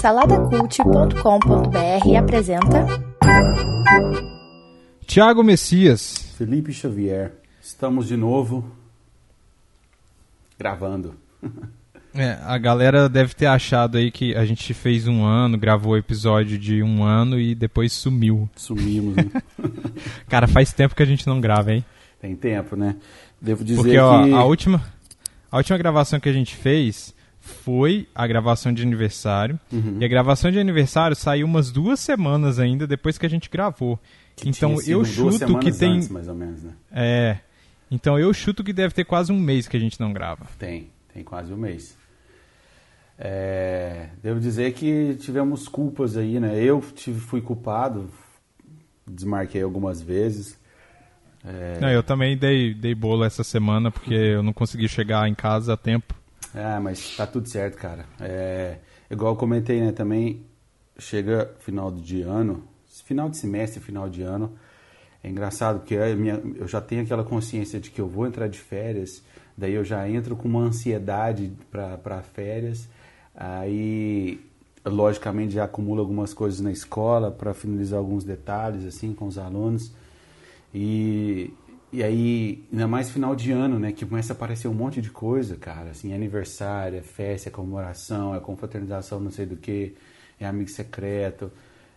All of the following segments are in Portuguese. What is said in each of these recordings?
Saladacult.com.br apresenta Tiago Messias. Felipe Xavier, estamos de novo gravando. É, a galera deve ter achado aí que a gente fez um ano, gravou o episódio de um ano e depois sumiu. Sumimos, né? Cara, faz tempo que a gente não grava, hein? Tem tempo, né? Devo dizer Porque ó, que a última a última gravação que a gente fez foi a gravação de aniversário. Uhum. E a gravação de aniversário saiu umas duas semanas ainda depois que a gente gravou. que então eu chuto que tem antes, mais ou menos, né? é, então eu chuto que deve ter quase um mês que a gente não grava. Tem, tem quase um mês. É, devo dizer que tivemos culpas aí, né? Eu tive, fui culpado, desmarquei algumas vezes. É, Não, eu também dei, dei bolo essa semana porque eu não consegui chegar em casa a tempo. Ah, mas tá tudo certo, cara. É, igual eu comentei, né, também chega final de ano, final de semestre, final de ano, é engraçado porque a minha- eu já tenho aquela consciência de que eu vou entrar de férias, daí eu já entro com uma ansiedade para férias, aí logicamente já acumulo algumas coisas na escola para finalizar alguns detalhes assim com os alunos. E, e aí, ainda mais final de ano, né? Que começa a aparecer um monte de coisa, cara. Assim, é aniversário, é festa, é comemoração, é confraternização, não sei do que, é amigo secreto.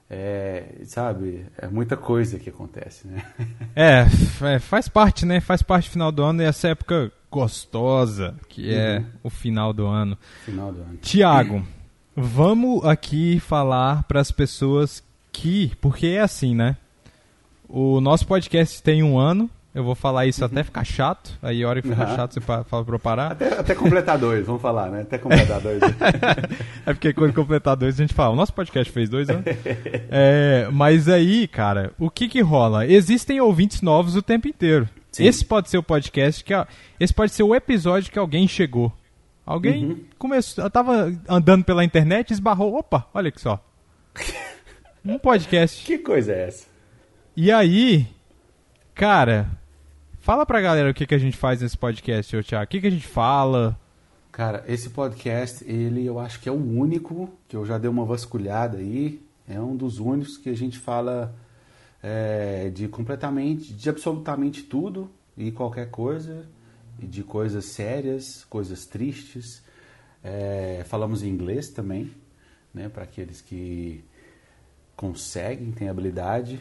É, sabe? É muita coisa que acontece, né? É, é, faz parte, né? Faz parte do final do ano e essa época gostosa que é Uhum. o final do ano. final do ano. Tiago, vamos aqui falar para as pessoas que, porque é assim, né? O nosso podcast tem um ano. Eu vou falar isso até ficar chato. Aí a hora que ficar Uhum. chato você fala para eu parar. Até, até completar dois, vamos falar, né? Até completar dois. É porque quando completar dois a gente fala. O nosso podcast fez dois anos. É, mas aí, cara, o que que rola? Existem ouvintes novos o tempo inteiro. Sim. Esse pode ser o podcast que. Esse pode ser o episódio que alguém chegou. Alguém Uhum. começou. Eu tava andando pela internet e esbarrou. Opa, olha aqui só. Um podcast. que coisa é essa? E aí, cara, fala pra galera o que, que a gente faz nesse podcast, ô Thiago. O que, que a gente fala? Cara, esse podcast, ele eu acho que é o único que eu já dei uma vasculhada aí. É um dos únicos que a gente fala é, de completamente, de absolutamente tudo e qualquer coisa, e de coisas sérias, coisas tristes. É, falamos em inglês também, né, para aqueles que conseguem, têm habilidade.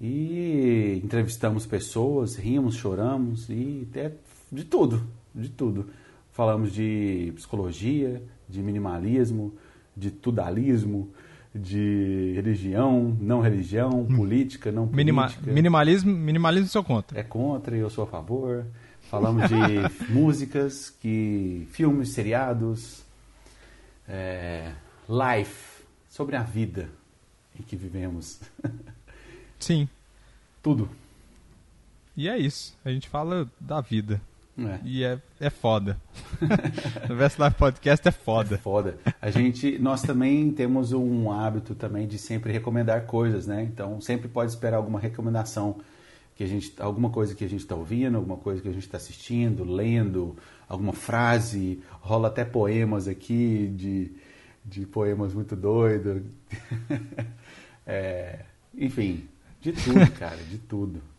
E entrevistamos pessoas, rimos, choramos e é de tudo, de tudo. Falamos de psicologia, de minimalismo, de tudalismo, de religião, não religião, política, não Minima- política. minimalismo, minimalismo sou contra. É contra e eu sou a favor. Falamos de músicas, que filmes, seriados, é, life, sobre a vida em que vivemos. Sim. Tudo. E é isso. A gente fala da vida. É. E é, é foda. o Verso Live Podcast é foda. Foda. A gente, nós também temos um hábito também de sempre recomendar coisas, né? Então sempre pode esperar alguma recomendação que a gente, alguma coisa que a gente está ouvindo, alguma coisa que a gente está assistindo, lendo, alguma frase, rola até poemas aqui de, de poemas muito doidos. É, enfim, de tudo, cara, de tudo.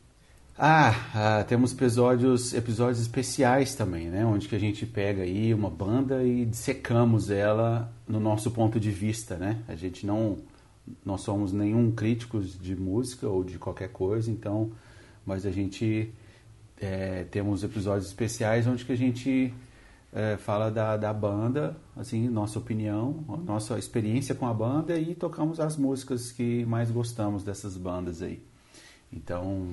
Ah, ah, temos episódios, episódios especiais também, né? Onde que a gente pega aí uma banda e dissecamos ela no nosso ponto de vista, né? A gente não, não somos nenhum críticos de música ou de qualquer coisa, então, mas a gente é, temos episódios especiais onde que a gente é, fala da, da banda, assim, nossa opinião, nossa experiência com a banda e tocamos as músicas que mais gostamos dessas bandas aí. Então,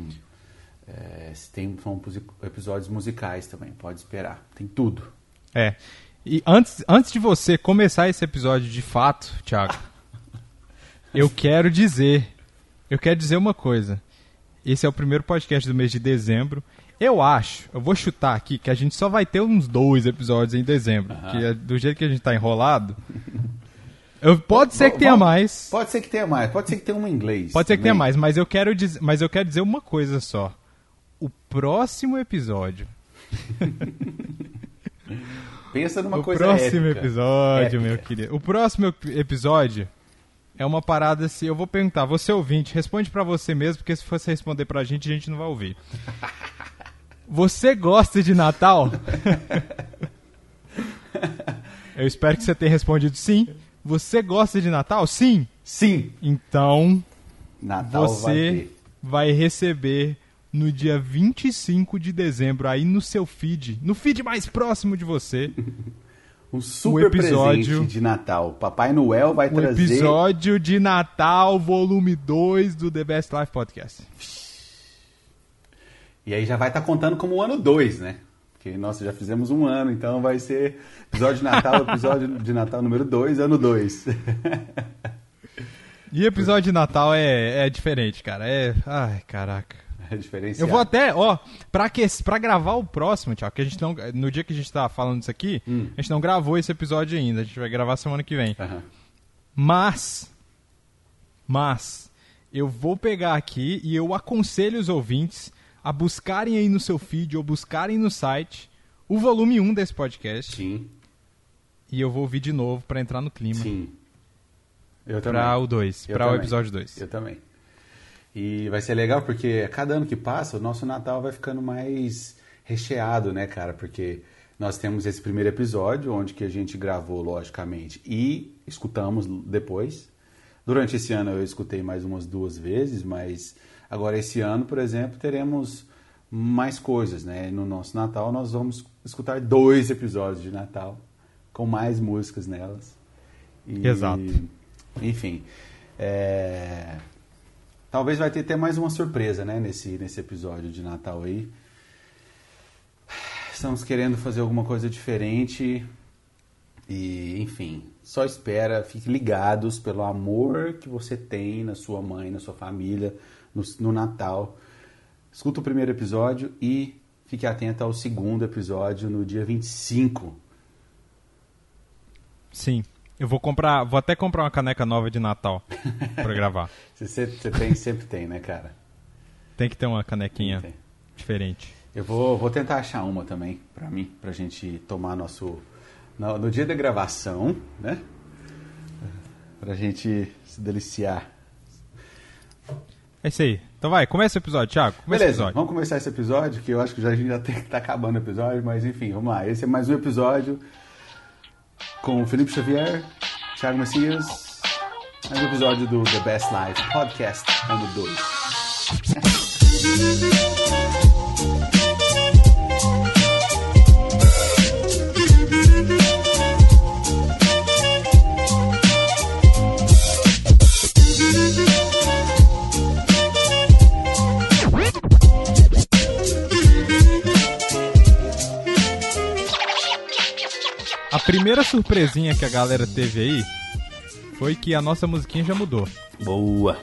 é, tem, são episódios musicais também, pode esperar. Tem tudo. É. E antes, antes de você começar esse episódio de fato, Thiago, eu quero dizer, eu quero dizer uma coisa. Esse é o primeiro podcast do mês de dezembro. Eu acho, eu vou chutar aqui que a gente só vai ter uns dois episódios em dezembro, Aham. que é do jeito que a gente tá enrolado. Eu, pode ser que tenha mais. Pode ser que tenha mais, pode ser que tenha um em inglês. Pode ser que tenha também. mais, mas eu quero dizer, mas eu quero dizer uma coisa só. O próximo episódio Pensa numa o coisa próximo épica. episódio, Épica. meu querido. O próximo ep- episódio é uma parada assim. Eu vou perguntar, você ouvinte, responde pra você mesmo, porque se você responder pra gente, a gente não vai ouvir. Você gosta de Natal? Eu espero que você tenha respondido sim. Você gosta de Natal? Sim. Sim, Então Natal vai você ter. vai receber no dia 25 de dezembro, aí no seu feed, no feed mais próximo de você, Um super episódio- presente de Natal. Papai Noel vai o trazer. episódio de Natal, volume 2 do The Best Life Podcast. E aí já vai estar contando como o ano 2, né? Porque nós já fizemos um ano, então vai ser episódio de Natal, episódio de Natal número 2, ano 2. E episódio de Natal é, é diferente, cara. É. Ai, caraca. É diferenciado. Eu vou até, ó, pra, que, pra gravar o próximo, Thiago, que a gente não. No dia que a gente tá falando isso aqui, Hum. a gente não gravou esse episódio ainda. A gente vai gravar semana que vem. Aham. Mas, mas, eu vou pegar aqui e eu aconselho os ouvintes a buscarem aí no seu feed ou buscarem no site o volume 1 desse podcast Sim, e eu vou ouvir de novo pra entrar no clima sim. Eu também. pra o 2, Eu pra o episódio 2. Eu também. E vai ser legal porque a cada ano que passa, o nosso Natal vai ficando mais recheado, né, cara? Porque nós temos esse primeiro episódio, onde que a gente gravou, logicamente, e escutamos depois. Durante esse ano eu escutei mais umas duas vezes, mas agora esse ano, por exemplo, teremos mais coisas, né? No nosso Natal nós vamos escutar dois episódios de Natal com mais músicas nelas. E, Exato. Enfim, é, talvez vai ter até mais uma surpresa, né? Nesse, nesse episódio de Natal aí. Estamos querendo fazer alguma coisa diferente e, enfim, só espera, fiquem ligados pelo amor que você tem na sua mãe, na sua família, no, no Natal. Escuta o primeiro episódio e fique atento ao segundo episódio no dia 25. Sim. Eu vou comprar, vou até comprar uma caneca nova de Natal pra gravar. Você, você tem, sempre tem, né, cara? Tem que ter uma canequinha Tem. diferente. Eu vou, vou tentar achar uma também pra mim, pra gente tomar nosso. No, no dia da gravação, né? Pra gente se deliciar. É isso aí. Então vai, começa o episódio, Thiago. Começa o Beleza, episódio. vamos começar esse episódio, que eu acho que já, a gente já tem, tá acabando o episódio, mas enfim, vamos lá. Esse é mais um episódio com o Felipe Xavier, Thiago Messias, mais um episódio do The Best Life Podcast, ano 2. primeira surpresinha que a galera teve aí foi que a nossa musiquinha já mudou. Boa.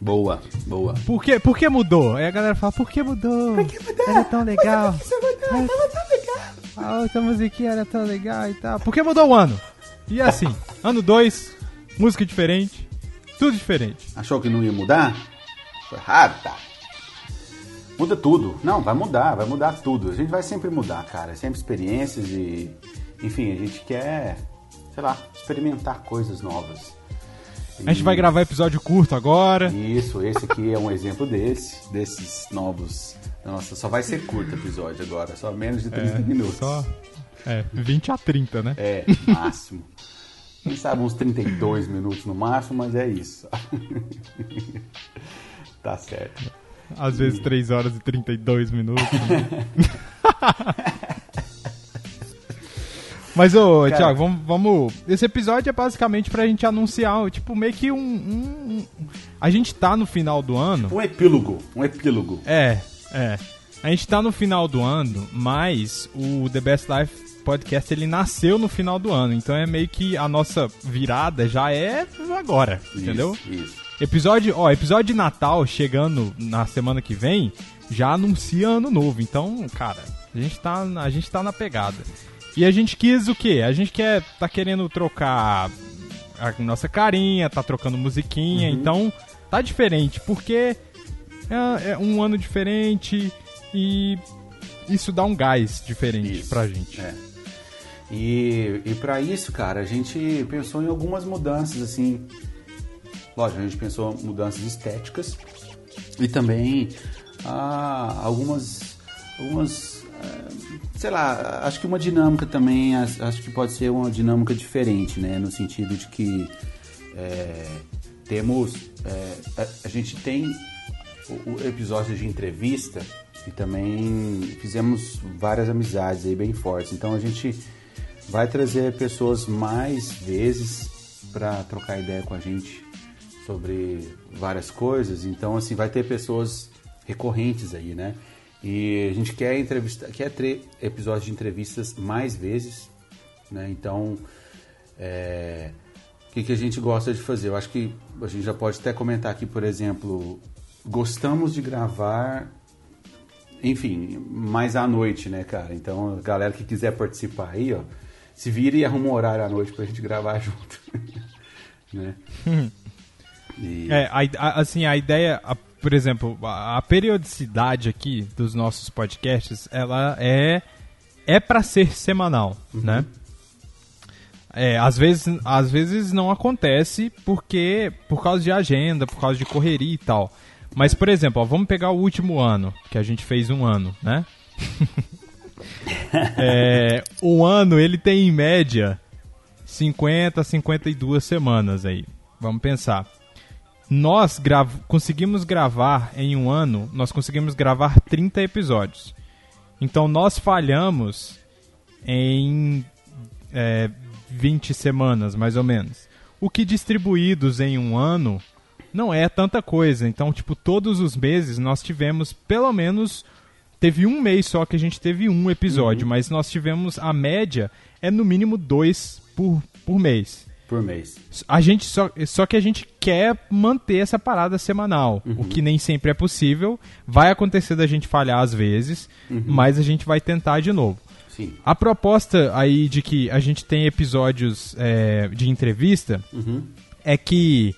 Boa, boa. Por que, por que mudou? Aí a galera fala, por que mudou? Por que mudou? Era tão legal. A outra musiquinha era tão legal e tal. Por que mudou o ano? E assim, ano 2, música diferente, tudo diferente. Achou que não ia mudar? Foi tá? Muda tudo. Não, vai mudar, vai mudar tudo. A gente vai sempre mudar, cara. Sempre experiências e. Enfim, a gente quer, sei lá, experimentar coisas novas. A gente vai gravar episódio curto agora. Isso, esse aqui é um exemplo desse, desses novos. Nossa, só vai ser curto o episódio agora, só menos de 30 minutos. Só é, 20 a 30, né? É, máximo. Quem sabe uns 32 minutos no máximo, mas é isso. tá certo. Às vezes 3 horas e 32 minutos. né? Mas, ô, Cara. Thiago, vamos, vamos. Esse episódio é basicamente pra gente anunciar, tipo, meio que um. um- um- A gente tá no final do ano. Um epílogo, um epílogo. É, é. A gente tá no final do ano, mas o The Best Life Podcast ele nasceu no final do ano. Então é meio que a nossa virada já é agora, entendeu? Isso, isso. Episódio, ó, episódio de Natal chegando na semana que vem já anuncia ano novo. Então, cara, a gente tá, a gente tá na pegada. E a gente quis o quê? A gente quer tá querendo trocar a nossa carinha, tá trocando musiquinha, então tá diferente, porque é, é um ano diferente e isso dá um gás diferente Isso, pra gente. É. E, e para isso, cara, a gente pensou em algumas mudanças, assim. Lógico, a gente pensou em mudanças estéticas e também ah, algumas, algumas sei lá, acho que uma dinâmica também, acho que pode ser uma dinâmica diferente, né? No sentido de que é, temos, é, a, a, gente tem o, o episódio de entrevista e também fizemos várias amizades aí bem fortes. Então a gente vai trazer pessoas mais vezes para trocar ideia com a gente sobre várias coisas. Então assim vai ter pessoas recorrentes aí, né? E a gente quer entrevistar, quer ter episódios de entrevistas mais vezes, né? Então é, o que, que a gente gosta de fazer? Eu acho que a gente já pode até comentar aqui, por exemplo, gostamos de gravar enfim, mais à noite, né, cara? Então, a galera que quiser participar aí, ó, se vira e arruma um horário à noite pra gente gravar junto. né? e... É, a, a, assim, a ideia, a, por exemplo, a, periodicidade aqui dos nossos podcasts, ela é é para ser semanal, uhum. né? É, às vezes, às vezes não acontece porque por causa de agenda, por causa de correria e tal. Mas, por exemplo, ó, vamos pegar o último ano, que a gente fez um ano, né? é, o ano, ele tem em média 50, 52 semanas aí. Vamos pensar. Nós grav conseguimos gravar em um ano, nós conseguimos gravar 30 episódios. Então nós falhamos em é, 20 semanas, mais ou menos. O que distribuídos em um ano não é tanta coisa. Então, tipo, todos os meses nós tivemos pelo menos. Teve um mês só que a gente teve um episódio, uhum. mas nós tivemos a média é no mínimo dois por, por mês. Por mês. A gente só, só que a gente quer manter essa parada semanal, uhum. o que nem sempre é possível. Vai acontecer da gente falhar às vezes, uhum. mas a gente vai tentar de novo. Sim. A proposta aí de que a gente tem episódios é, de entrevista uhum. é que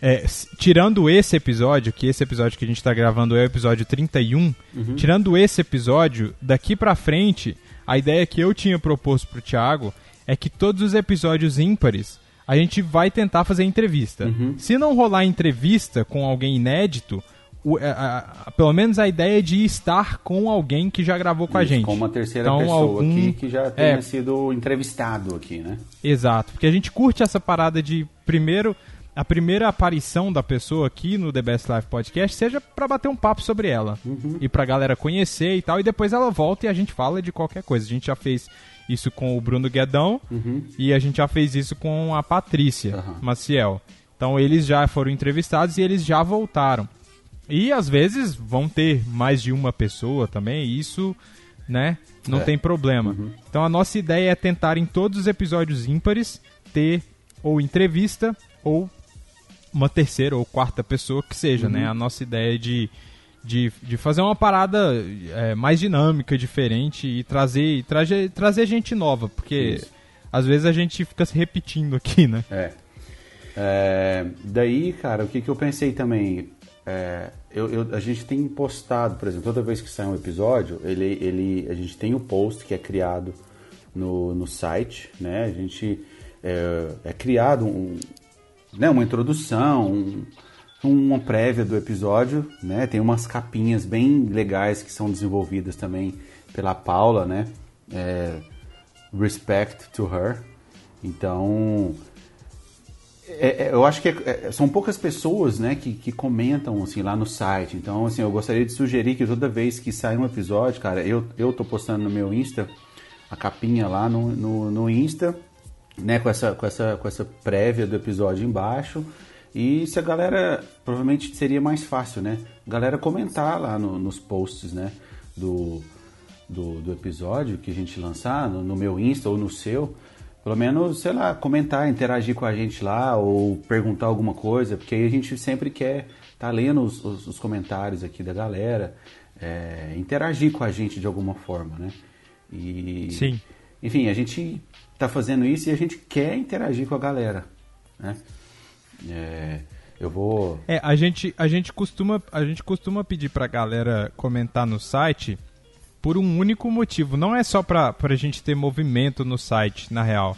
é, tirando esse episódio, que esse episódio que a gente está gravando é o episódio 31, uhum. tirando esse episódio, daqui pra frente, a ideia que eu tinha proposto pro Thiago é que todos os episódios ímpares a gente vai tentar fazer entrevista. Uhum. Se não rolar entrevista com alguém inédito, o, a, a, pelo menos a ideia é de estar com alguém que já gravou com Isso, a gente. Com uma terceira então, pessoa algum, aqui que já tenha é, sido entrevistado aqui, né? Exato, porque a gente curte essa parada de primeiro a primeira aparição da pessoa aqui no The Best Life Podcast seja para bater um papo sobre ela uhum. e pra galera conhecer e tal, e depois ela volta e a gente fala de qualquer coisa. A gente já fez isso com o Bruno Guedão uhum. e a gente já fez isso com a Patrícia uhum. Maciel. Então eles já foram entrevistados e eles já voltaram. E às vezes vão ter mais de uma pessoa também, isso, né, não é. tem problema. Uhum. Então a nossa ideia é tentar em todos os episódios ímpares ter ou entrevista ou uma terceira ou quarta pessoa que seja, uhum. né? A nossa ideia de, de, de fazer uma parada é, mais dinâmica, diferente e trazer, e trazer, trazer gente nova, porque Isso. às vezes a gente fica se repetindo aqui, né? É. é daí, cara, o que, que eu pensei também? É, eu, eu, a gente tem postado, por exemplo, toda vez que sai um episódio, ele, ele, a gente tem o um post que é criado no, no site, né? A gente é, é criado um, né, uma introdução, um, uma prévia do episódio, né? Tem umas capinhas bem legais que são desenvolvidas também pela Paula, né? É, respect to her. Então, é, é, eu acho que é, é, são poucas pessoas, né, que, que comentam assim lá no site. Então, assim, eu gostaria de sugerir que toda vez que sai um episódio, cara, eu eu tô postando no meu Insta a capinha lá no, no, no Insta né, com essa, com essa, com essa prévia do episódio embaixo. E se a galera, provavelmente seria mais fácil, né? A galera comentar lá no, nos posts, né? Do, do, do, episódio que a gente lançar, no, no, meu Insta ou no seu. Pelo menos, sei lá, comentar, interagir com a gente lá ou perguntar alguma coisa, porque aí a gente sempre quer estar tá lendo os, os, os, comentários aqui da galera, é, interagir com a gente de alguma forma, né? E, Sim. Enfim, a gente está fazendo isso e a gente quer interagir com a galera, né? É, eu vou. É, a gente, a gente costuma, a gente costuma pedir para a galera comentar no site por um único motivo. Não é só para a gente ter movimento no site, na real.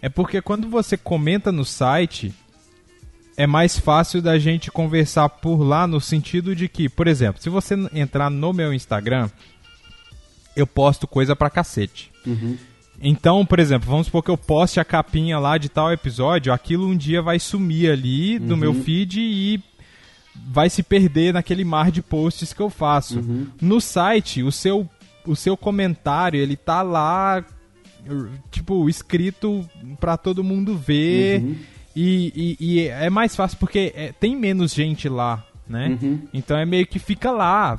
É porque quando você comenta no site, é mais fácil da gente conversar por lá no sentido de que, por exemplo, se você entrar no meu Instagram, eu posto coisa pra cacete. Uhum. Então, por exemplo, vamos supor que eu poste a capinha lá de tal episódio, aquilo um dia vai sumir ali do Uhum. meu feed e vai se perder naquele mar de posts que eu faço. Uhum. No site, o seu, o seu comentário, ele tá lá, tipo, escrito pra todo mundo ver. Uhum. E, e- e é mais fácil porque é, tem menos gente lá, né? Uhum. Então é meio que fica lá,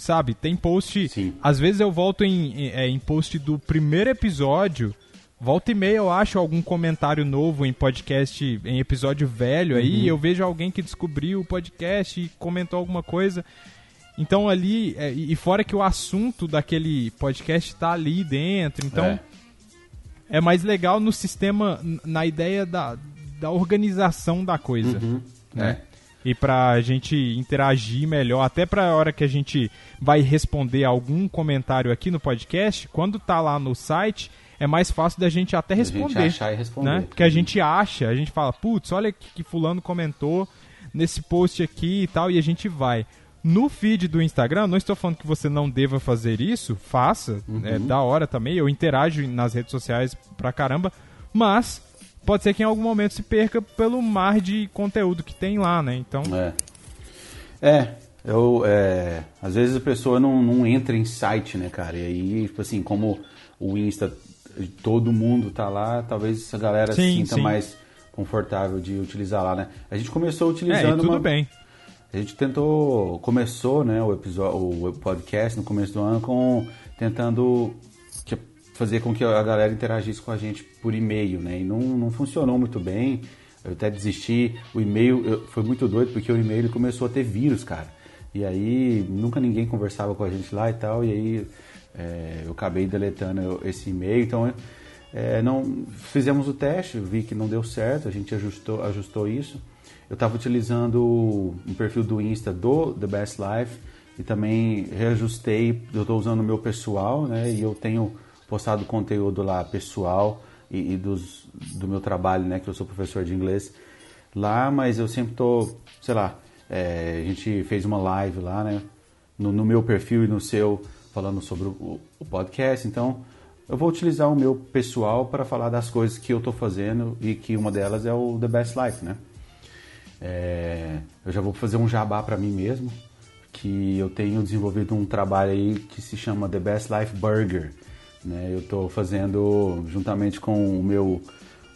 sabe? Tem post. Sim. Às vezes eu volto em, em, é, em post do primeiro episódio. Volta e meia eu acho algum comentário novo em podcast, em episódio velho aí. Eu vejo alguém que descobriu o podcast e comentou alguma coisa. Então ali, é, e fora que o assunto daquele podcast tá ali dentro. Então É. é mais legal no sistema, na ideia da, da organização da coisa. Uhum. né? É. E pra gente interagir melhor, até pra hora que a gente vai responder algum comentário aqui no podcast, quando tá lá no site, é mais fácil da gente até Da gente responder. achar e responder. né? Porque a gente acha, a gente fala, putz, olha que, que fulano comentou nesse post aqui e tal, e a gente vai. No feed do Instagram, não estou falando que você não deva fazer isso, faça, Uhum. é da hora também, eu interajo nas redes sociais pra caramba, mas pode ser que em algum momento se perca pelo mar de conteúdo que tem lá, né? Então, É. É, eu, é, às vezes a pessoa não, não entra em site, né, cara? E aí, tipo assim, como o Insta, todo mundo tá lá, talvez a galera se Sim, sinta sim. mais confortável de utilizar lá, né? A gente começou é, utilizando e tudo uma- bem. A gente tentou, começou, né, o episódio, o podcast no começo do ano com tentando fazer com que a galera interagisse com a gente por e-mail, né? E não, não funcionou muito bem. Eu até desisti. O e-mail foi muito doido porque o e-mail começou a ter vírus, cara. E aí nunca ninguém conversava com a gente lá e tal. E aí é, eu acabei deletando esse e-mail. Então é, não fizemos o teste, vi que não deu certo. A gente ajustou, ajustou isso. Eu estava utilizando um perfil do Insta do The Best Life e também reajustei. Eu estou usando o meu pessoal, né? E eu tenho postado conteúdo lá pessoal e, e dos, do meu trabalho, né? Que eu sou professor de inglês lá, mas eu sempre tô, sei lá, é, a gente fez uma live lá, né? No, no meu perfil e no seu, falando sobre o, o podcast. Então, eu vou utilizar o meu pessoal para falar das coisas que eu estou fazendo e que uma delas é o The Best Life, né? É, eu já vou fazer um jabá para mim mesmo, que eu tenho desenvolvido um trabalho aí que se chama The Best Life Burger. Né? Eu estou fazendo juntamente com o meu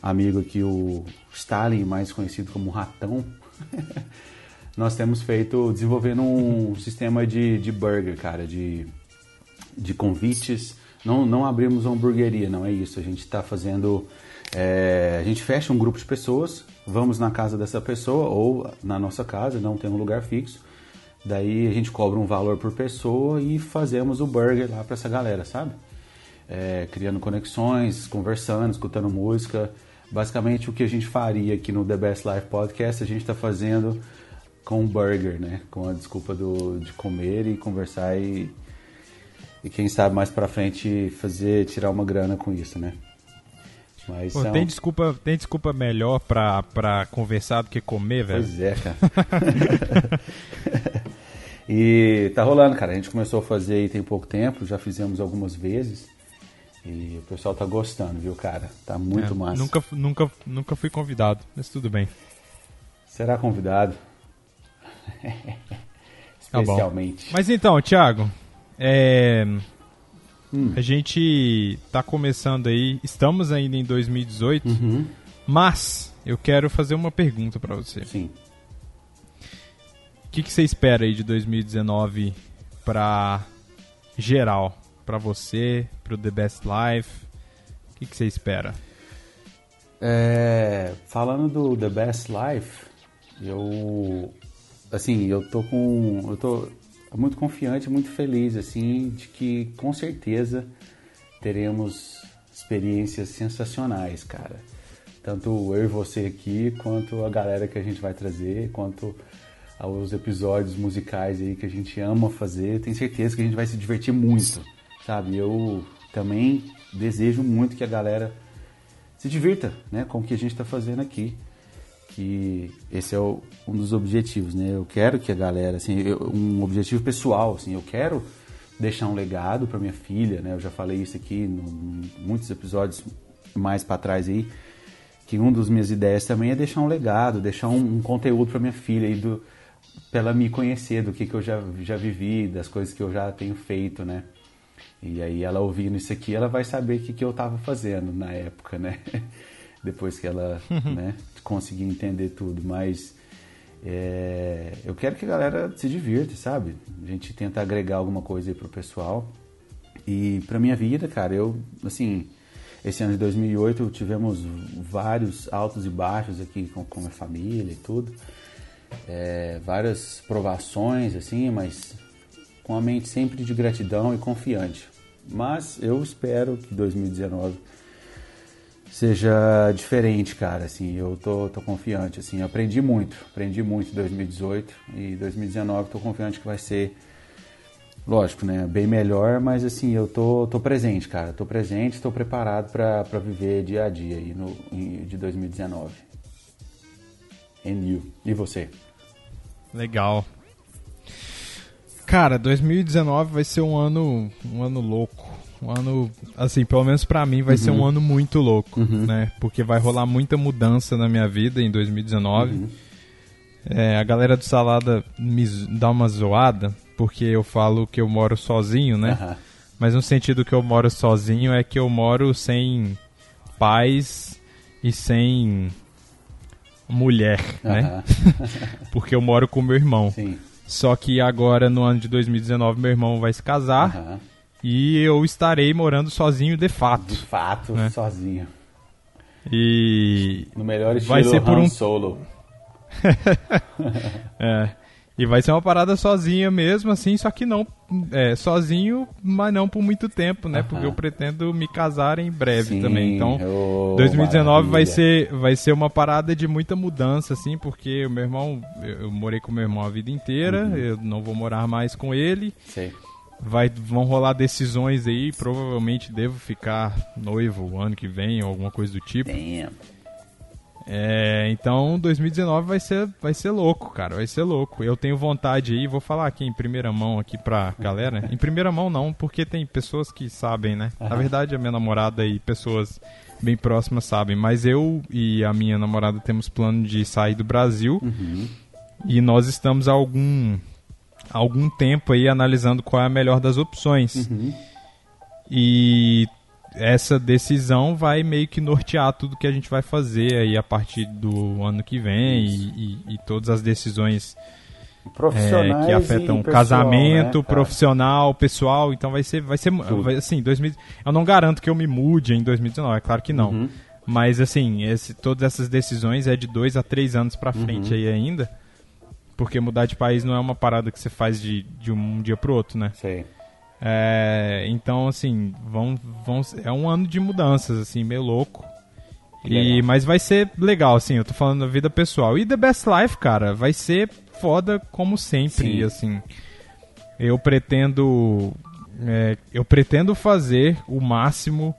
amigo aqui, o Stalin, mais conhecido como Ratão. Nós temos feito, desenvolvendo um sistema de, de burger, cara, de, de convites. Não, não abrimos uma hamburgueria, não é isso. A gente está fazendo. é, a gente fecha um grupo de pessoas, vamos na casa dessa pessoa ou na nossa casa, não tem um lugar fixo. Daí a gente cobra um valor por pessoa e fazemos o burger lá para essa galera, sabe? É, criando conexões, conversando, escutando música. Basicamente o que a gente faria aqui no The Best Life Podcast, a gente está fazendo com um burger, né? Com a desculpa do, de comer e conversar e, e quem sabe mais pra frente fazer, tirar uma grana com isso, né? Mas Pô, são- tem, desculpa, tem desculpa melhor pra, pra conversar do que comer, velho? Pois é, cara. e tá rolando, cara. A gente começou a fazer aí tem pouco tempo, já fizemos algumas vezes. E o pessoal tá gostando, viu, cara? Tá muito É, massa. Nunca, nunca, nunca fui convidado, mas tudo bem. Será convidado? Tá. Especialmente. Mas então, Thiago, é, Hum. a gente tá começando aí, estamos ainda em 2018, Uhum. mas eu quero fazer uma pergunta pra você. Sim. O que, que você espera aí de 2019 pra geral? Pra você, pro The Best Life? O que, que você espera? É, falando do The Best Life, eu assim, eu tô com eu tô muito confiante, muito feliz assim de que com certeza teremos experiências sensacionais, cara. Tanto eu e você aqui, quanto a galera que a gente vai trazer, quanto aos episódios musicais aí que a gente ama fazer. Tenho certeza que a gente vai se divertir muito, sabe? Eu também desejo muito que a galera se divirta, né, com o que a gente está fazendo aqui. Que esse é o, um dos objetivos, né? Eu quero que a galera, assim, eu, um objetivo pessoal, assim, eu quero deixar um legado para minha filha, né? Eu já falei isso aqui em muitos episódios mais para trás aí, que um dos minhas ideias também é deixar um legado, deixar um, um conteúdo para minha filha aí do para ela me conhecer do que, que eu já, já vivi, das coisas que eu já tenho feito, né? E aí ela ouvindo isso aqui, ela vai saber o que, que eu estava fazendo na época, né? Depois que ela né, conseguir entender tudo. Mas é, eu quero que a galera se divirta, sabe? A gente tenta agregar alguma coisa aí pro pessoal. E pra minha vida, cara, eu, assim, esse ano de 2008 tivemos vários altos e baixos aqui com, com a família e tudo. É, várias provações, assim, mas com a mente sempre de gratidão e confiante. Mas eu espero que 2019 seja diferente, cara. Assim, eu tô, tô confiante. Assim, aprendi muito, aprendi muito em 2018 e 2019 tô confiante que vai ser lógico, né? Bem melhor, mas assim, eu tô, tô presente, cara. Tô presente, estou preparado para viver dia a dia aí no, de 2019. And you. E você? Legal. Cara, 2019 vai ser um ano, um ano louco. Um ano, assim, pelo menos para mim vai uhum. ser um uhum. ano muito louco, uhum. né? Porque vai rolar muita mudança na minha vida em 2019. Uhum. É, a galera do Salada me dá uma zoada, porque eu falo que eu moro sozinho, né? Mas no sentido que eu moro sozinho é que eu moro sem pais e sem mulher, né? porque eu moro com meu irmão. Sim. Só que agora, no ano de 2019, meu irmão vai se casar uhum. e eu estarei morando sozinho de fato. De fato, né? sozinho. E. No melhor estilo vai ser por um solo. é. E vai ser uma parada sozinha mesmo, assim, só que não é, sozinho, mas não por muito tempo, né? Porque eu pretendo me casar em breve Sim, também. Então, oh, 2019 vai ser, vai ser uma parada de muita mudança, assim, porque o meu irmão, eu, eu morei com meu irmão a vida inteira, uhum. eu não vou morar mais com ele. Sim. Vai, vão rolar decisões aí, provavelmente devo ficar noivo o ano que vem ou alguma coisa do tipo. Damn. É, então 2019 vai ser, vai ser louco, cara, vai ser louco. Eu tenho vontade aí, vou falar aqui em primeira mão aqui pra galera. Em primeira mão não, porque tem pessoas que sabem, né? Uhum. Na verdade, a minha namorada e pessoas bem próximas sabem, mas eu e a minha namorada temos plano de sair do Brasil. Uhum. E nós estamos há algum algum tempo aí analisando qual é a melhor das opções. Uhum. E essa decisão vai meio que nortear tudo que a gente vai fazer aí a partir do ano que vem e, e, e, todas as decisões é, que afetam pessoal, casamento, né, profissional, pessoal. Então vai ser, vai ser, vai, assim, 2000, eu não garanto que eu me mude em 2019, é claro que não. Uhum. Mas assim, esse, todas essas decisões é de dois a três anos para frente uhum. aí ainda, porque mudar de país não é uma parada que você faz de, de um dia pro outro, né? Sim. É, então, assim, vão, vão, é um ano de mudanças, assim, meio louco. E, mas vai ser legal, assim, eu tô falando da vida pessoal. E The Best Life, cara, vai ser foda como sempre, Sim. assim. Eu pretendo. É, eu pretendo fazer o máximo,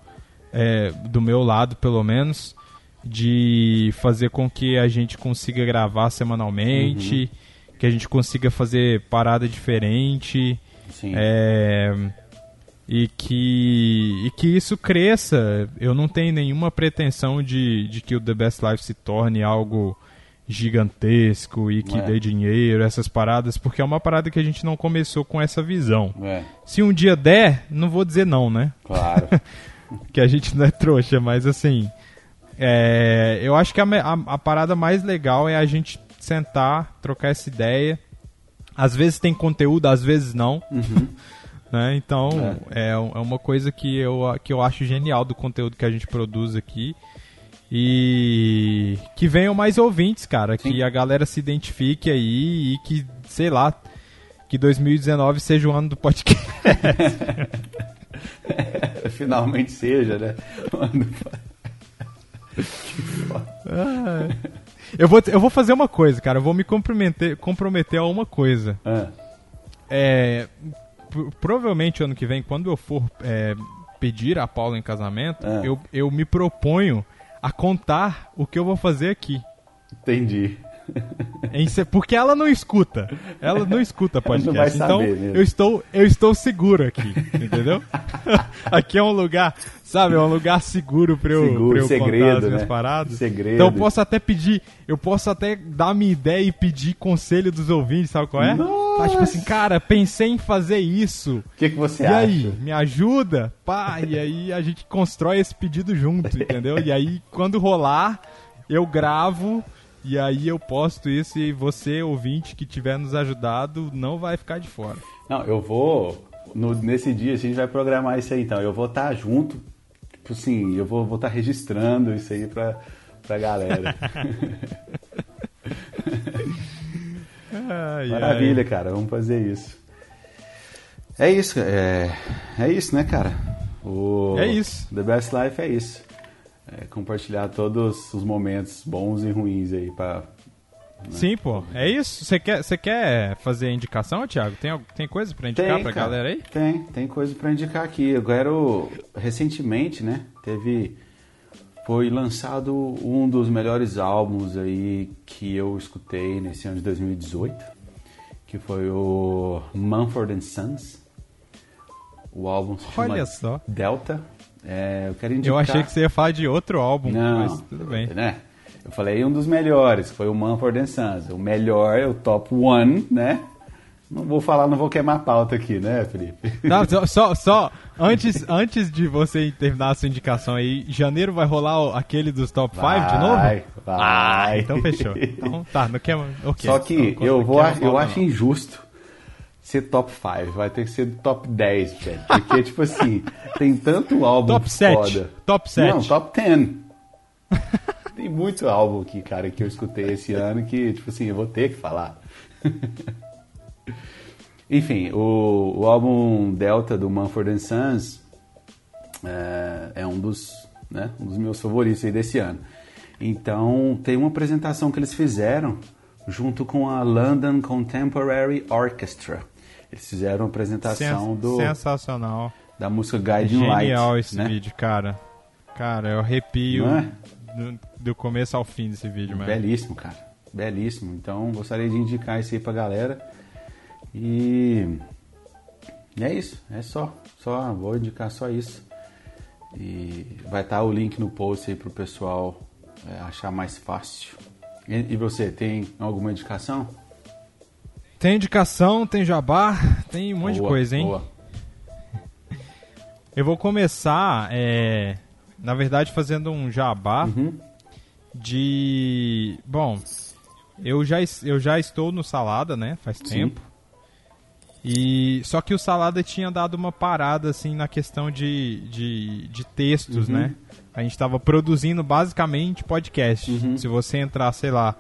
é, do meu lado, pelo menos, de fazer com que a gente consiga gravar semanalmente, uhum. que a gente consiga fazer parada diferente. Sim. É, e que, e que isso cresça. Eu não tenho nenhuma pretensão de, de que o The Best Life se torne algo gigantesco e que é. dê dinheiro, essas paradas, porque é uma parada que a gente não começou com essa visão. É. Se um dia der, não vou dizer não, né? Claro. que a gente não é trouxa, mas assim. É, eu acho que a, a, a parada mais legal é a gente sentar, trocar essa ideia às vezes tem conteúdo, às vezes não. Uhum. né? Então, é. é. É, uma coisa que eu, que eu acho genial do conteúdo que a gente produz aqui. E que venham mais ouvintes, cara. Sim. Que a galera se identifique aí e que, sei lá, que 2019 seja o ano do podcast. finalmente seja, né? O ano do... Que foda. Ah. Eu vou, eu vou fazer uma coisa, cara. Eu vou me comprometer, comprometer a uma coisa. É. é p- provavelmente ano que vem, quando eu for é, pedir a Paula em casamento, É. eu, eu me proponho a contar o que eu vou fazer aqui. Entendi. Porque ela não escuta. Ela não escuta Ela não podcast. Então, mesmo. eu estou, eu estou seguro aqui, entendeu? aqui é um lugar, sabe, é um lugar seguro pra eu, Seguro, pra eu segredo, contar as minhas né? paradas. Segredo. Então eu posso até pedir, eu posso até dar minha ideia e pedir conselho dos ouvintes, sabe qual é? Nossa! Tá, tipo assim, cara, pensei em fazer isso. O que, que você E acha? aí, me ajuda? Pá, e aí a gente constrói esse pedido junto, entendeu? E aí, quando rolar, eu gravo e aí eu posto isso e você, ouvinte, que tiver nos ajudado, não vai ficar de fora. Não, eu vou. no- nesse dia a gente vai programar isso aí então. Eu vou estar junto. Tipo assim, eu vou estar registrando isso aí pra, pra galera. Ai, Maravilha, ai. cara. Vamos fazer isso. É isso, é, é isso, né, cara? O É isso. The Best Life é isso. É compartilhar todos os momentos bons e ruins aí pra. Sim, pô, é isso. Você quer, você quer fazer indicação, Thiago? Tem, tem coisa pra indicar pra cara. galera aí? Tem, tem coisa pra indicar aqui. Eu quero. Recentemente, né? Teve. Foi lançado um dos melhores álbuns aí que eu escutei nesse ano de 2018. Que foi o Mumford and Sons. O álbum se chama Olha só. Delta. É, eu quero indicar. Eu achei que você ia falar de outro álbum, Não, mas tudo bem. Né? Eu falei um dos melhores, foi o Mumford and Sons. O melhor, é o top one, né? Não vou falar, não vou queimar a pauta aqui, né, Felipe? Não, só, só, só, antes, antes de você terminar a sua indicação aí, janeiro vai rolar aquele dos top 5 de novo? Vai, vai. Ah, então fechou. Então tá, não quer. ok. Só que eu, vou, eu acho não. injusto ser top 5. Vai ter que ser top 10, velho. Porque, tipo assim, tem tanto álbum Top 7. foda. Top 7. Não, top 10. tem muito álbum aqui, cara, que eu escutei esse ano que, tipo assim, eu vou ter que falar. Enfim, o, o álbum Delta do Mumford Sons é, é um dos, né, um dos meus favoritos aí desse ano. Então, tem uma apresentação que eles fizeram junto com a London Contemporary Orchestra. Eles fizeram uma apresentação Sens- do, Sensacional. da música Guiding Light. Genial esse né? vídeo, cara. Cara, eu arrepio é? do, do começo ao fim desse vídeo, mano. Belíssimo, cara. Belíssimo. Então, gostaria de indicar isso aí pra galera. E e é isso. É só. Só vou indicar só isso. E vai estar o link no post aí pro pessoal é, achar mais fácil. E, e você, tem alguma indicação? Tem indicação, tem jabá, tem um monte de Boa, coisa, hein? boa. Eu vou começar, é, na verdade, fazendo um jabá Uhum. de. Bom, eu já, eu já estou no Salada, né? Faz tempo. E só que o Salada tinha dado uma parada assim na questão de, de, de textos, Uhum. né? A gente estava produzindo basicamente podcast. Uhum. Se você entrar, sei lá,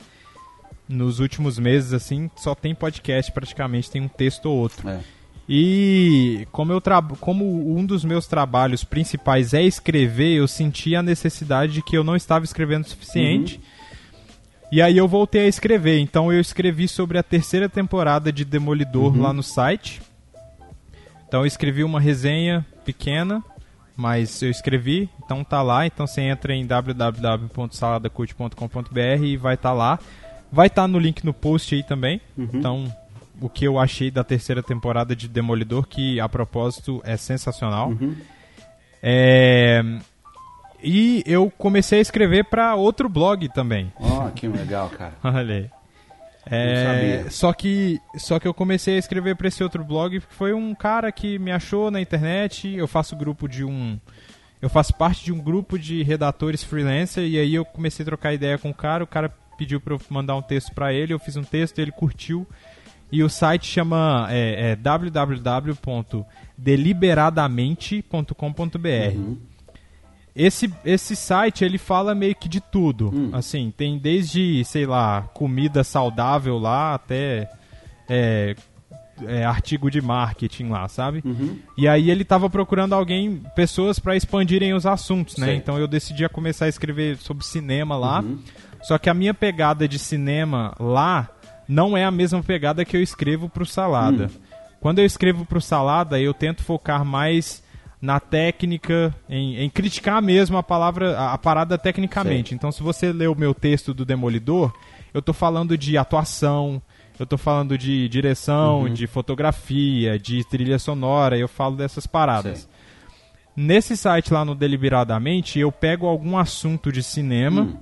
nos últimos meses assim, só tem podcast praticamente, tem um texto ou outro. É. E como, eu tra... como um dos meus trabalhos principais é escrever, eu senti a necessidade de que eu não estava escrevendo o suficiente. E aí eu voltei a escrever. Então eu escrevi sobre a terceira temporada de Demolidor lá no site. Então eu escrevi uma resenha pequena, mas eu escrevi, então tá lá. Então você entra em www.saladacult.com.br e vai estar lá. Vai estar no link no post aí também. Então, o que eu achei da terceira temporada de Demolidor, que a propósito é sensacional. É, E eu comecei a escrever para outro blog também. Ó, que legal, cara. Olha aí. É, só que só que eu comecei a escrever para esse outro blog porque foi um cara que me achou na internet. Eu faço grupo de um eu faço parte de um grupo de redatores freelancer e aí eu comecei a trocar ideia com o cara. O cara pediu para eu mandar um texto para ele. Eu fiz um texto, ele curtiu e o site chama é, é www.deliberadamente.com.br. Esse, esse site ele fala meio que de tudo. Assim, tem desde, sei lá, comida saudável lá até é, é, artigo de marketing lá, sabe? E aí ele tava procurando alguém, pessoas para expandirem os assuntos, né? Sei. Então eu decidi começar a escrever sobre cinema lá. Só que a minha pegada de cinema lá não é a mesma pegada que eu escrevo pro Salada. quando eu escrevo pro Salada, eu tento focar mais na técnica, em, em criticar mesmo a palavra, a, a parada tecnicamente. Então, se você ler o meu texto do Demolidor, eu tô falando de atuação, eu tô falando de direção, Uhum. de fotografia, de trilha sonora, eu falo dessas paradas. Nesse site lá no Deliberadamente, eu pego algum assunto de cinema Hum.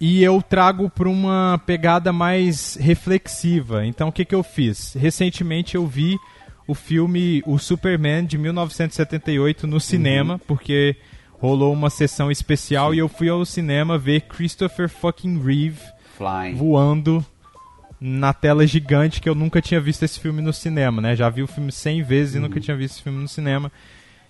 E eu trago para uma pegada mais reflexiva. Então, o que, que eu fiz? Recentemente eu vi o filme O Superman de 1978 no cinema, porque rolou uma sessão especial e eu fui ao cinema ver Christopher fucking Reeve Flying. voando na tela gigante que eu nunca tinha visto esse filme no cinema, né? Já vi o filme 100 vezes e nunca tinha visto esse filme no cinema.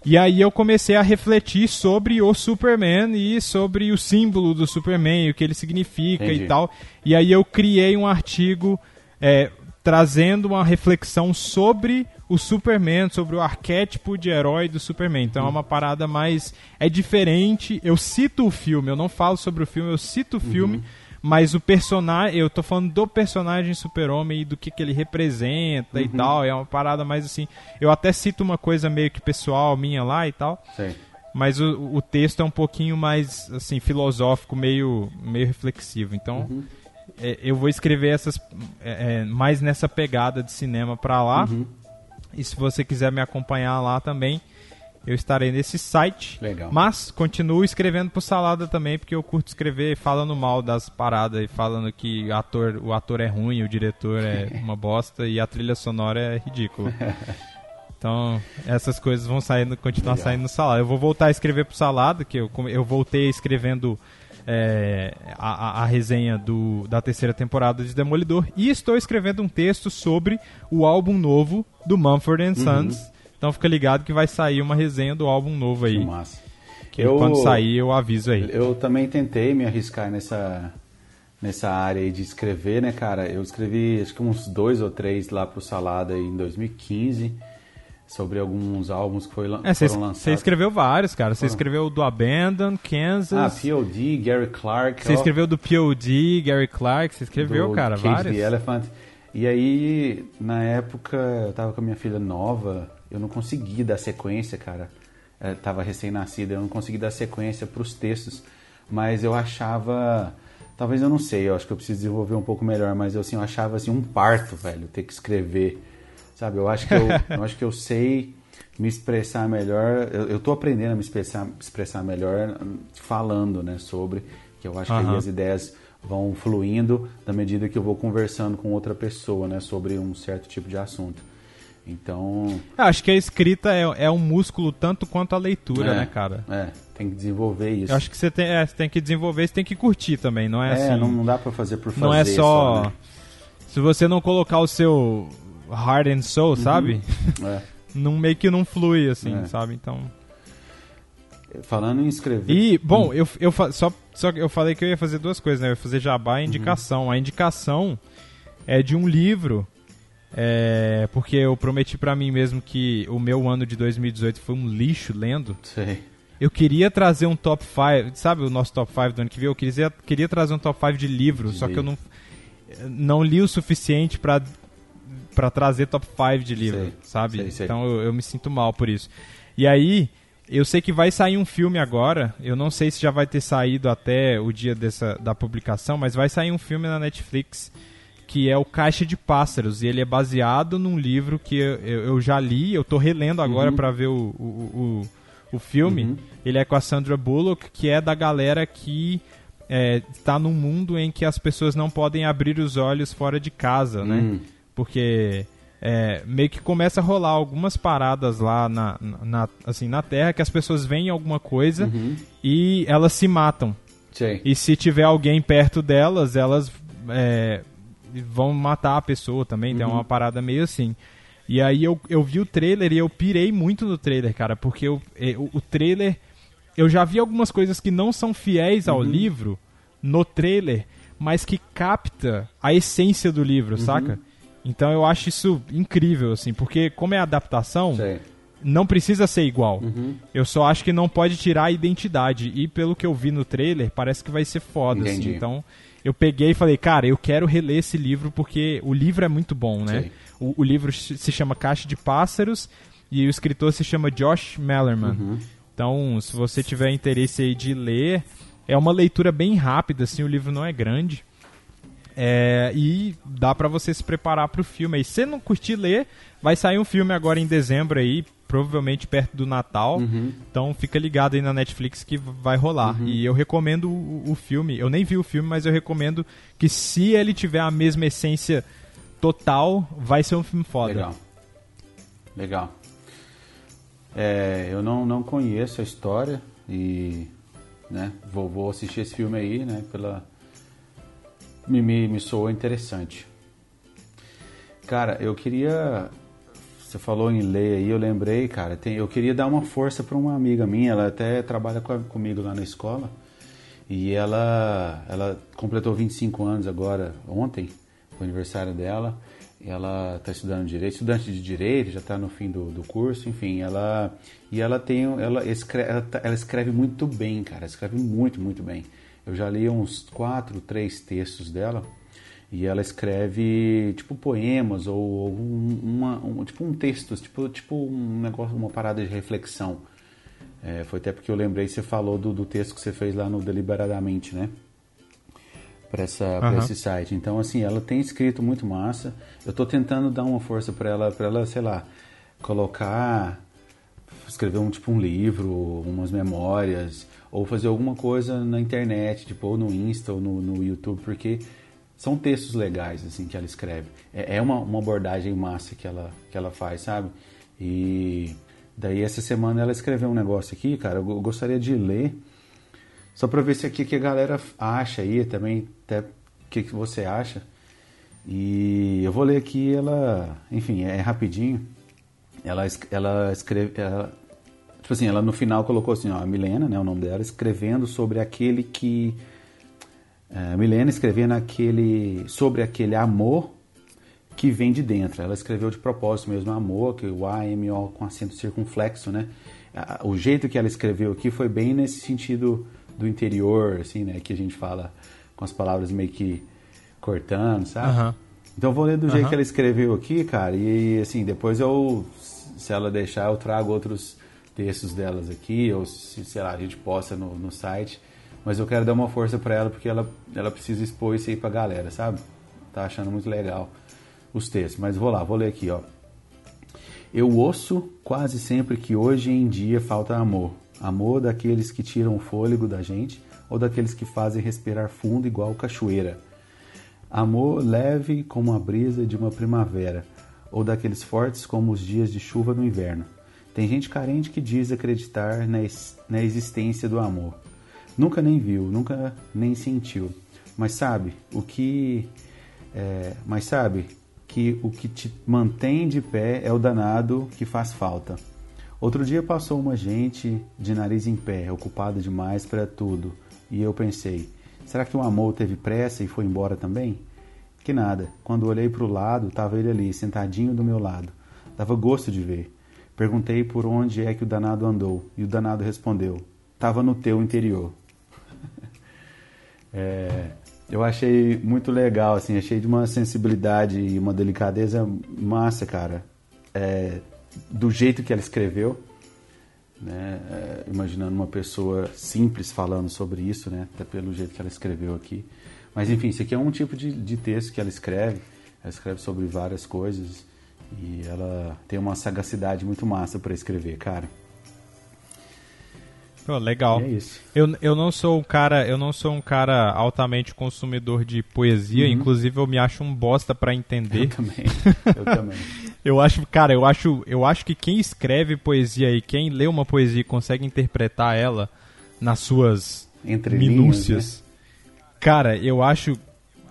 E aí eu comecei a refletir sobre o Superman e sobre o símbolo do Superman, o que ele significa Entendi. e tal. E aí eu criei um artigo é, trazendo uma reflexão sobre o Superman, sobre o arquétipo de herói do Superman. Então é uma parada mais. É diferente. Eu cito o filme, eu não falo sobre o filme, eu cito o filme. Mas o personagem, eu tô falando do personagem Super-Homem e do que, que ele representa e tal. É uma parada mais assim. Eu até cito uma coisa meio que pessoal minha lá e tal. Sei. Mas o, o texto é um pouquinho mais assim filosófico, meio, meio reflexivo. Então Uhum. é, eu vou escrever essas é, é, mais nessa pegada de cinema pra lá. Uhum. E se você quiser me acompanhar lá também, eu estarei nesse site. Legal. Mas continuo escrevendo pro Salada também, porque eu curto escrever falando mal das paradas e falando que o ator, o ator é ruim, o diretor é uma bosta e a trilha sonora é ridícula. Então, essas coisas vão saindo, continuar Legal. saindo no Salada. Eu vou voltar a escrever pro Salada, que eu, eu voltei escrevendo é, a, a- a resenha do, da terceira temporada de Demolidor. E estou escrevendo um texto sobre o álbum novo do Mumford Uhum. Então fica ligado que vai sair uma resenha do álbum novo aí. Que massa. Que quando sair eu aviso aí. Eu também tentei me arriscar nessa, nessa área aí de escrever, né, cara? Eu escrevi acho que uns dois ou três lá pro Salada aí em 2015 sobre alguns álbuns que foi, É, você foram lançados. você escreveu vários, cara. Você escreveu do Abandon, Ah, Kansas. P.O.D., Gary Clark. você escreveu do POD, Gary Clark. Você escreveu, do cara, Cage vários. the Elephant. E aí, na época, eu tava com a minha filha nova, eu não consegui dar sequência, cara. É, tava recém-nascida, eu não consegui dar sequência pros textos, mas eu achava, talvez eu não sei, eu acho que eu preciso desenvolver um pouco melhor, mas eu, assim, eu achava assim um parto, velho, ter que escrever, sabe? Eu acho que eu, eu acho que eu sei me expressar melhor, eu, eu tô aprendendo a me expressar, expressar melhor hum, falando, né, sobre, que eu acho que Aham. aí as ideias vão fluindo na medida que eu vou conversando com outra pessoa, né, sobre um certo tipo de assunto. Então, Eu Acho que a escrita é, é um músculo tanto quanto a leitura, é, né, cara? É, tem que desenvolver isso. Eu acho que você tem, é, você tem que desenvolver, você tem que curtir também, não é, é, assim. não, não dá pra fazer por fazer não é só. né? Se você não colocar o seu heart and soul, sabe? É. Não, meio que não flui, assim, É. sabe? Então. Falando em escrever. E, Hum. bom, eu, eu fa- só, só eu falei que eu ia fazer duas coisas, né? Eu ia fazer jabá e indicação. A indicação é de um livro, é, porque eu prometi pra mim mesmo que o meu ano de 2018 foi um lixo lendo. Sei. Eu queria trazer um top 5, sabe o nosso top 5 do ano que vem? Eu queria, queria trazer um top 5 de livros, De só que eu não, livro. não li o suficiente pra para trazer top 5 de livro, Sei, sabe? sei, sei. Então eu, eu me sinto mal por isso. E aí, eu sei que vai sair um filme agora, eu não sei se já vai ter saído até o dia dessa, da publicação, mas vai sair um filme na Netflix que é o Caixa de Pássaros, e ele é baseado num livro que eu, eu, já li, eu tô relendo agora Uhum. pra ver o, o, o, o filme. Uhum. Ele é com a Sandra Bullock, que é da galera que é, está num mundo em que as pessoas não podem abrir os olhos fora de casa, né? Hum, Porque é, meio que começa a rolar algumas paradas lá na, na, assim, na Terra que as pessoas veem alguma coisa uhum. e elas se matam. Sei. E se tiver alguém perto delas, elas é, vão matar a pessoa também. Tem Uhum. uma parada meio assim. E aí eu, eu vi o trailer e eu pirei muito no trailer, cara, porque eu, é, o, trailer. Eu já vi algumas coisas que não são fiéis ao Uhum. livro no trailer, mas que capta a essência do livro, Uhum. saca? Então eu acho isso incrível, assim, porque como é adaptação, não precisa ser igual. Uhum. Eu só acho que não pode tirar a identidade. E pelo que eu vi no trailer, parece que vai ser foda, assim. Entendi. Então, eu peguei e falei, cara, eu quero reler esse livro porque o livro é muito bom, né? O, o, livro se chama Caixa de Pássaros e o escritor se chama Josh Mellerman. Uhum. Então, se você tiver interesse aí de ler, é uma leitura bem rápida, assim, o livro não é grande. É, e dá para você se preparar para o filme. E se você não curtir ler, vai sair um filme agora em dezembro aí, provavelmente perto do Natal. Uhum. Então fica ligado aí na Netflix que vai rolar. Uhum. E eu recomendo o, o, filme. Eu nem vi o filme, mas eu recomendo que se ele tiver a mesma essência total, vai ser um filme foda. Legal. Legal. É, eu não, não conheço a história e né, vou, vou assistir esse filme aí, né, pela... Me, me, me soou interessante. Cara, eu queria você falou em ler aí, eu lembrei, cara, tem, eu queria dar uma força para uma amiga minha, ela até trabalha com, comigo lá na escola, e ela, ela completou 25 anos agora, ontem, o aniversário dela, ela está estudando direito, estudante de direito, já está no fim do, do curso, enfim, ela e ela tem, ela escreve, ela, tá, ela escreve muito bem, cara, escreve muito, muito bem. Eu já li uns quatro, três textos dela e ela escreve tipo poemas ou, uma, um, tipo um texto, tipo, tipo um negócio, uma parada de reflexão. É, foi até porque eu lembrei que você falou do, do texto que você fez lá no Deliberadamente, né? Para uhum. esse site. Então, assim, ela tem escrito muito massa. Eu estou tentando dar uma força para ela, para ela, sei lá, colocar, escrever um tipo um livro, umas memórias, ou fazer alguma coisa na internet, tipo, ou no Insta ou no, no YouTube, porque são textos legais assim que ela escreve. É, é uma, uma abordagem massa que ela, que ela faz, sabe? E daí essa semana ela escreveu um negócio aqui, cara, eu gostaria de ler, só para ver se aqui que a galera acha aí também, até o que, que você acha. E eu vou ler aqui ela, enfim, é rapidinho. Ela, ela escreve, ela, tipo assim, ela no final colocou assim, ó, a Milena, né, o nome dela, escrevendo sobre aquele que Milena escrevia naquele, sobre aquele amor que vem de dentro. Ela escreveu de propósito mesmo amor, que o A-M-O com acento circunflexo, né? O jeito que ela escreveu aqui foi bem nesse sentido do interior, assim, né? Que a gente fala com as palavras meio que cortando, sabe? Uhum. Então vou ler do uhum. jeito que ela escreveu aqui, cara, e assim, depois eu, se ela deixar, eu trago outros textos delas aqui, ou se, sei lá, a gente posta no, no site mas eu quero dar uma força para ela porque ela, ela precisa expor isso aí pra galera, sabe? Tá achando muito legal os textos. Mas vou lá, vou ler aqui, ó. Eu ouço quase sempre que hoje em dia falta amor. Amor daqueles que tiram o fôlego da gente ou daqueles que fazem respirar fundo igual cachoeira. Amor leve como a brisa de uma primavera ou daqueles fortes como os dias de chuva no inverno. Tem gente carente que diz acreditar na, na existência do amor Nunca nem viu, nunca nem sentiu. Mas sabe o que. É, mas sabe que o que te mantém de pé é o danado que faz falta. Outro dia passou uma gente de nariz em pé, ocupada demais para tudo, e eu pensei: será que o amor teve pressa e foi embora também? Que nada. Quando olhei para o lado, estava ele ali, sentadinho do meu lado. Dava gosto de ver. Perguntei por onde é que o danado andou, e o danado respondeu: Estava no teu interior. É, eu achei muito legal, assim, achei de uma sensibilidade e uma delicadeza massa, cara. É, do jeito que ela escreveu, né? É, imaginando uma pessoa simples falando sobre isso, né? Até pelo jeito que ela escreveu aqui. Mas enfim, isso aqui é um tipo de, de texto que ela escreve. Ela escreve sobre várias coisas e ela tem uma sagacidade muito massa para escrever, cara. Pô, legal. E é isso. Eu, eu não sou um cara, eu não sou um cara altamente consumidor de poesia, uhum. inclusive eu me acho um bosta para entender. Eu também. Eu também. eu acho, cara, eu acho, eu acho que quem escreve poesia e quem lê uma poesia e consegue interpretar ela nas suas Entre minúcias. né? Cara, eu acho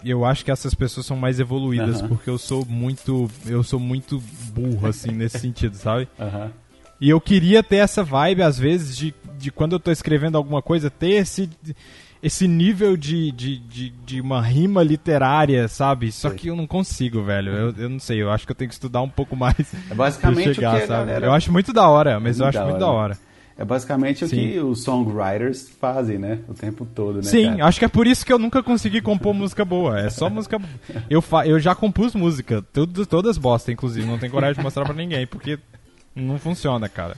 eu acho que essas pessoas são mais evoluídas, uhum. porque eu sou muito. Eu sou muito burro, assim, nesse sentido, sabe? Uhum. E eu queria ter essa vibe, às vezes, de, de quando eu tô escrevendo alguma coisa, ter esse, esse nível de, de, de, de uma rima literária, sabe? Só que eu não consigo, velho. Eu, eu não sei, eu acho que eu tenho que estudar um pouco mais. É basicamente chegar, o que sabe? Galera... Eu acho muito da hora, mas é eu acho muito da hora. É basicamente Sim. o que os songwriters fazem, né? O tempo todo, né? Sim, cara? acho que é por isso que eu nunca consegui compor música boa. É só música. Eu, fa... eu já compus música, tudo, todas bosta, inclusive. Não tenho coragem de mostrar pra ninguém, porque não funciona, cara.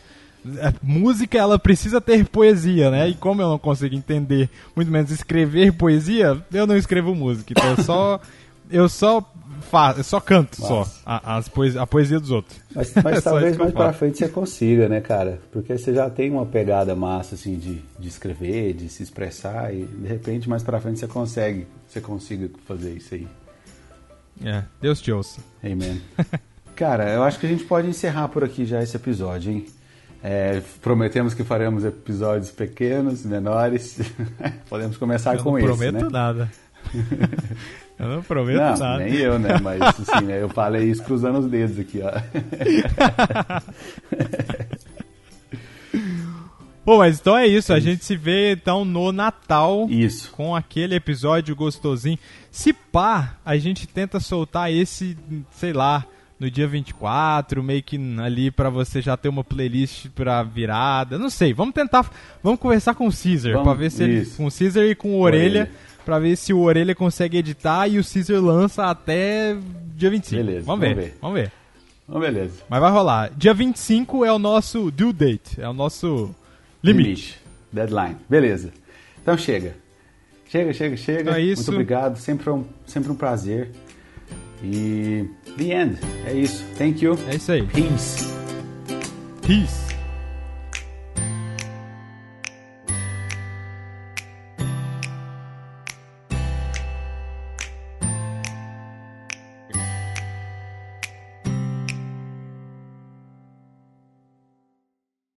É, música, ela precisa ter poesia, né? E como eu não consigo entender, muito menos escrever poesia, eu não escrevo música. Então eu só. Eu só. Fa... Eu só canto só Nossa. a, as poes... a poesia dos outros. Mas, É mas só talvez mais pra falo. frente você consiga, né, cara? Porque você já tem uma pegada massa, assim, de, de escrever, de se expressar, e de repente mais pra frente você consegue, você consiga fazer isso aí. É, Deus te ouça. Amen. Cara, eu acho que a gente pode encerrar por aqui já esse episódio, hein? É, prometemos que faremos episódios pequenos, menores. Podemos começar Eu com não esse, prometo né? nada. eu não prometo Não, nada. nem eu, né? Mas assim, né? eu falei isso cruzando os dedos aqui, ó. Pô, mas então é isso. A gente se vê então no Natal Isso. com aquele episódio gostosinho. Se pá, a gente tenta soltar esse, sei lá, no dia 24, meio que ali pra você já ter uma playlist pra virada. Não sei, vamos tentar, vamos conversar com o Caesar pra ver se ele, com o Caesar e com o Orelha, Orelha. pra ver se o Orelha consegue editar e o Caesar lança até dia 25. Beleza, vamos ver. vamos ver. Vamos ver. Então, beleza. Mas vai rolar. Dia 25 é o nosso due date, é o nosso limite. Deadline. Beleza. Então chega. Chega, chega, chega. Então é isso. Muito obrigado. Sempre um, sempre um prazer. E the end. É isso. Thank you. É isso aí. Peace. Peace.